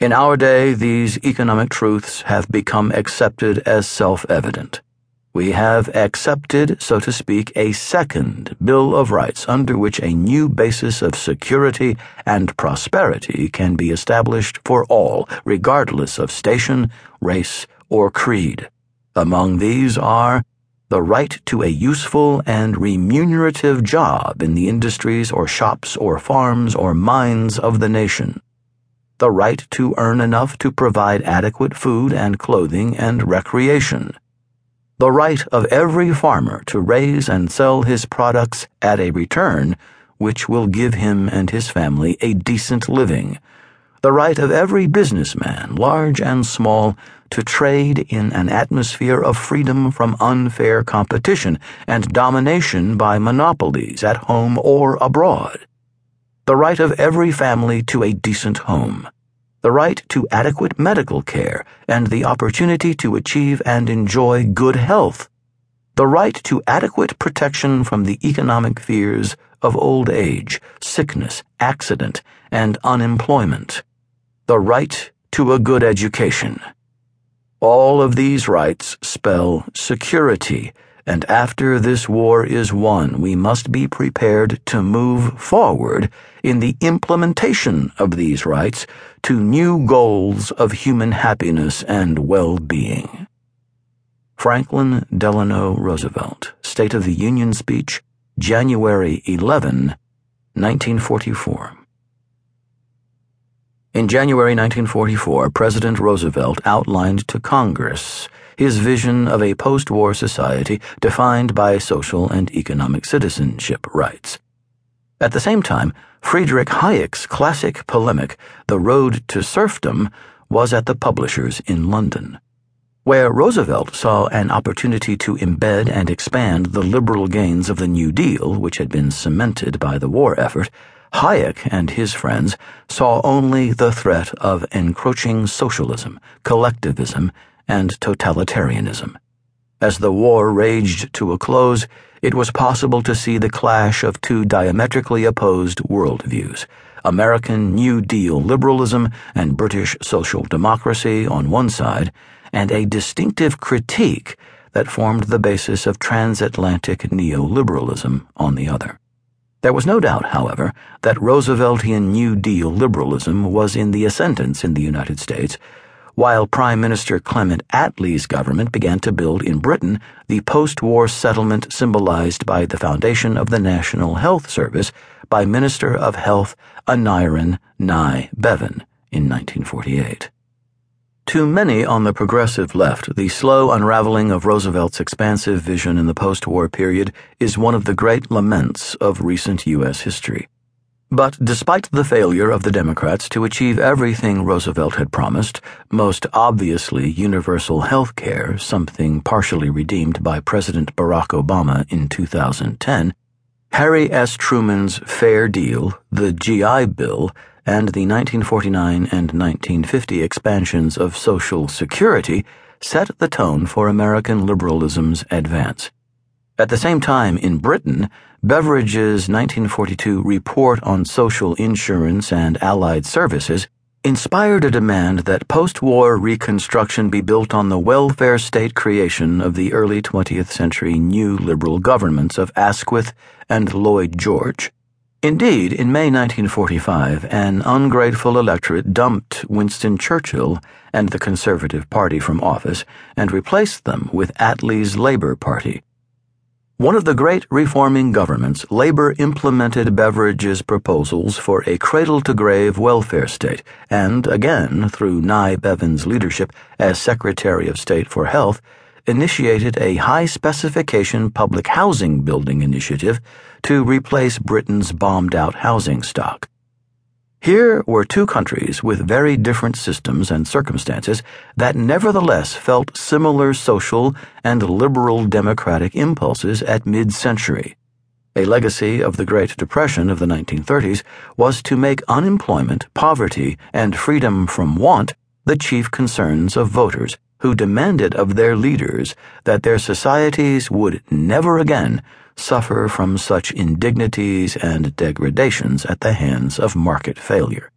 In our day, these economic truths have become accepted as self evident. We have accepted, so to speak, a second Bill of Rights under which a new basis of security and prosperity can be established for all, regardless of station, race, or creed. Among these are the right to a useful and remunerative job in the industries or shops or farms or mines of the nation, the right to earn enough to provide adequate food and clothing and recreation, the right of every farmer to raise and sell his products at a return which will give him and his family a decent living the right of every businessman, large and small, to trade in an atmosphere of freedom from unfair competition and domination by monopolies at home or abroad. The right of every family to a decent home. The right to adequate medical care and the opportunity to achieve and enjoy good health. The right to adequate protection from the economic fears of old age, sickness, accident, and unemployment the right to a good education. All of these rights spell security, and after this war is won, we must be prepared to move forward in the implementation of these rights to new goals of human happiness and well being. Franklin Delano Roosevelt, State of the Union Speech, January 11, 1944. In January 1944, President Roosevelt outlined to Congress his vision of a post war society defined by social and economic citizenship rights. At the same time, Friedrich Hayek's classic polemic, The Road to Serfdom, was at the publishers in London. Where Roosevelt saw an opportunity to embed and expand the liberal gains of the New Deal, which had been cemented by the war effort, Hayek and his friends saw only the threat of encroaching socialism, collectivism, and totalitarianism. As the war raged to a close, it was possible to see the clash of two diametrically opposed worldviews American New Deal liberalism and British social democracy on one side, and a distinctive critique that formed the basis of transatlantic neoliberalism on the other. There was no doubt, however, that Rooseveltian New Deal liberalism was in the ascendance in the United States, while Prime Minister Clement Attlee's government began to build in Britain the post war settlement symbolized by the foundation of the National Health Service by Minister of Health Aneurin Nye Bevan in 1948. To many on the progressive left, the slow unraveling of Roosevelt's expansive vision in the post war period is one of the great laments of recent U.S. history. But despite the failure of the Democrats to achieve everything Roosevelt had promised, most obviously universal health care, something partially redeemed by President Barack Obama in 2010, Harry S. Truman's Fair Deal, the GI Bill, and the 1949 and 1950 expansions of Social Security set the tone for American liberalism's advance. At the same time, in Britain, Beveridge's 1942 Report on Social Insurance and Allied Services inspired a demand that post war Reconstruction be built on the welfare state creation of the early 20th century new liberal governments of Asquith and Lloyd George. Indeed, in May 1945, an ungrateful electorate dumped Winston Churchill and the Conservative Party from office and replaced them with Attlee's Labour Party. One of the great reforming governments, Labour implemented Beveridge's proposals for a cradle to grave welfare state, and again, through Nye Bevan's leadership as Secretary of State for Health, initiated a high specification public housing building initiative to replace Britain's bombed out housing stock. Here were two countries with very different systems and circumstances that nevertheless felt similar social and liberal democratic impulses at mid century. A legacy of the Great Depression of the 1930s was to make unemployment, poverty, and freedom from want the chief concerns of voters who demanded of their leaders that their societies would never again suffer from such indignities and degradations at the hands of market failure.